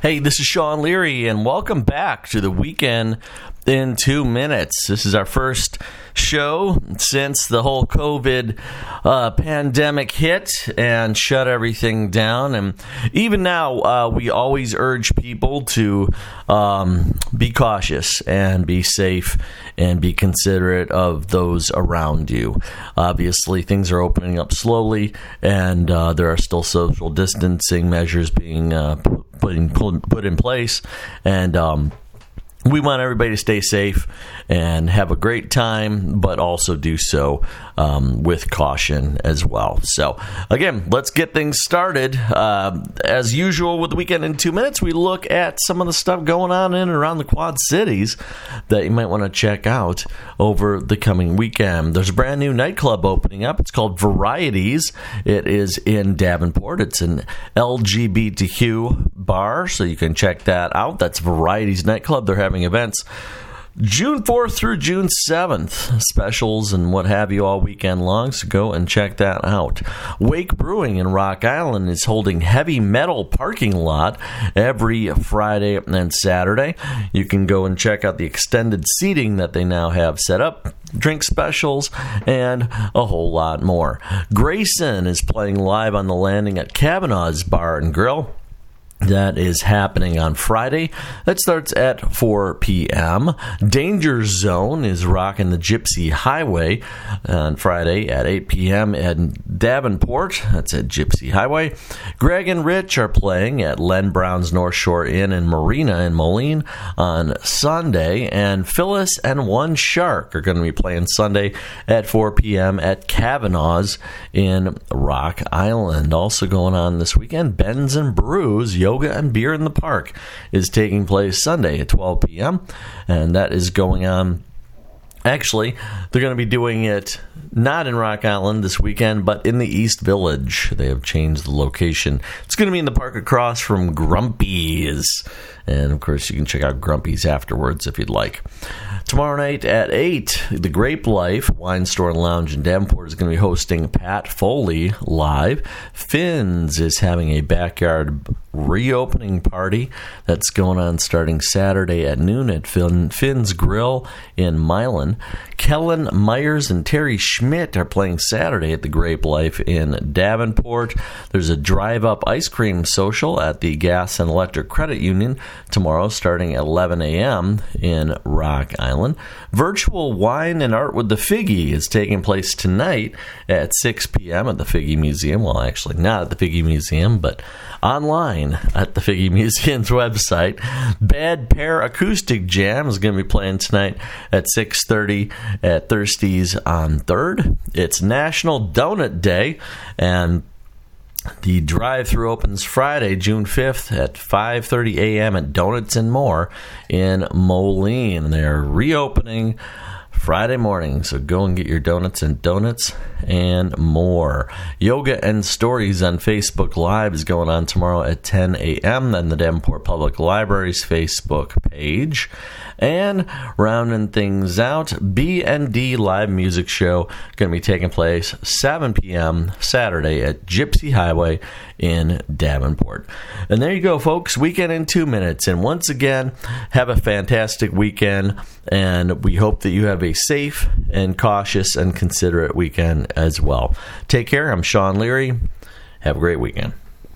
Hey, this is Sean Leary, and welcome back to the weekend in two minutes. This is our first show since the whole COVID uh, pandemic hit and shut everything down. And even now, uh, we always urge people to um, be cautious and be safe and be considerate of those around you. Obviously, things are opening up slowly, and uh, there are still social distancing measures being uh, put, in, put in place. And um, we want everybody to stay safe and have a great time, but also do so um, with caution as well. So, again, let's get things started. Uh, as usual, with the weekend in two minutes, we look at some of the stuff going on in and around the Quad Cities that you might want to check out over the coming weekend. There's a brand new nightclub opening up. It's called Varieties. It is in Davenport. It's an LGBTQ bar, so you can check that out. That's Varieties Nightclub. They're having events June 4th through June 7th. Specials and what have you all weekend long, so go and check that out. Wake Brewing in Rock Island is holding heavy metal parking lot every Friday and Saturday. You can go and check out the extended seating that they now have set up drink specials, and a whole lot more. Grayson is playing live on the landing at Kavanaugh's Bar and Grill that is happening on Friday. That starts at 4 p.m. Danger Zone is rocking the Gypsy Highway on Friday at 8 p.m. at Davenport. That's at Gypsy Highway. Greg and Rich are playing at Len Brown's North Shore Inn and Marina in Moline on Sunday. And Phyllis and One Shark are going to be playing Sunday at 4 p.m. at Kavanaugh's in Rock Island. Also going on this weekend, Ben's and Brews Yoga and Beer in the Park is taking place Sunday at 12 p.m. And that is going on. Actually, they're going to be doing it not in Rock Island this weekend, but in the East Village. They have changed the location. It's going to be in the park across from Grumpy's. And of course, you can check out Grumpy's afterwards if you'd like. Tomorrow night at 8, the Grape Life Wine Store and Lounge in Davenport is going to be hosting Pat Foley live. Finn's is having a backyard reopening party that's going on starting Saturday at noon at Finn, Finn's Grill in Milan. Kellen Myers and Terry Schmidt are playing Saturday at the Grape Life in Davenport. There's a drive up ice cream social at the Gas and Electric Credit Union tomorrow starting at 11 a.m. in Rock Island. Virtual Wine and Art with the Figge is taking place tonight at 6 p.m. at the Figge Museum. Well, actually, not at the Figge Museum, but online at the Figge Museum's website. Bad Pair Acoustic Jam is going to be playing tonight at 6:30 at Thirsties on 3rd. It's National Donut Day and the drive-through opens Friday, June 5th at 5:30 a.m. at Donuts and More in Moline. They're reopening Friday morning. So go and get your donuts and donuts and more. Yoga and Stories on Facebook Live is going on tomorrow at 10 a.m. on the Davenport Public Library's Facebook page. And rounding things out, B&D live music show going to be taking place 7 p.m. Saturday at Gypsy Highway in Davenport. And there you go, folks. Weekend in two minutes. And once again, have a fantastic weekend. And we hope that you have a safe and cautious and considerate weekend as well. Take care. I'm Sean Leary. Have a great weekend.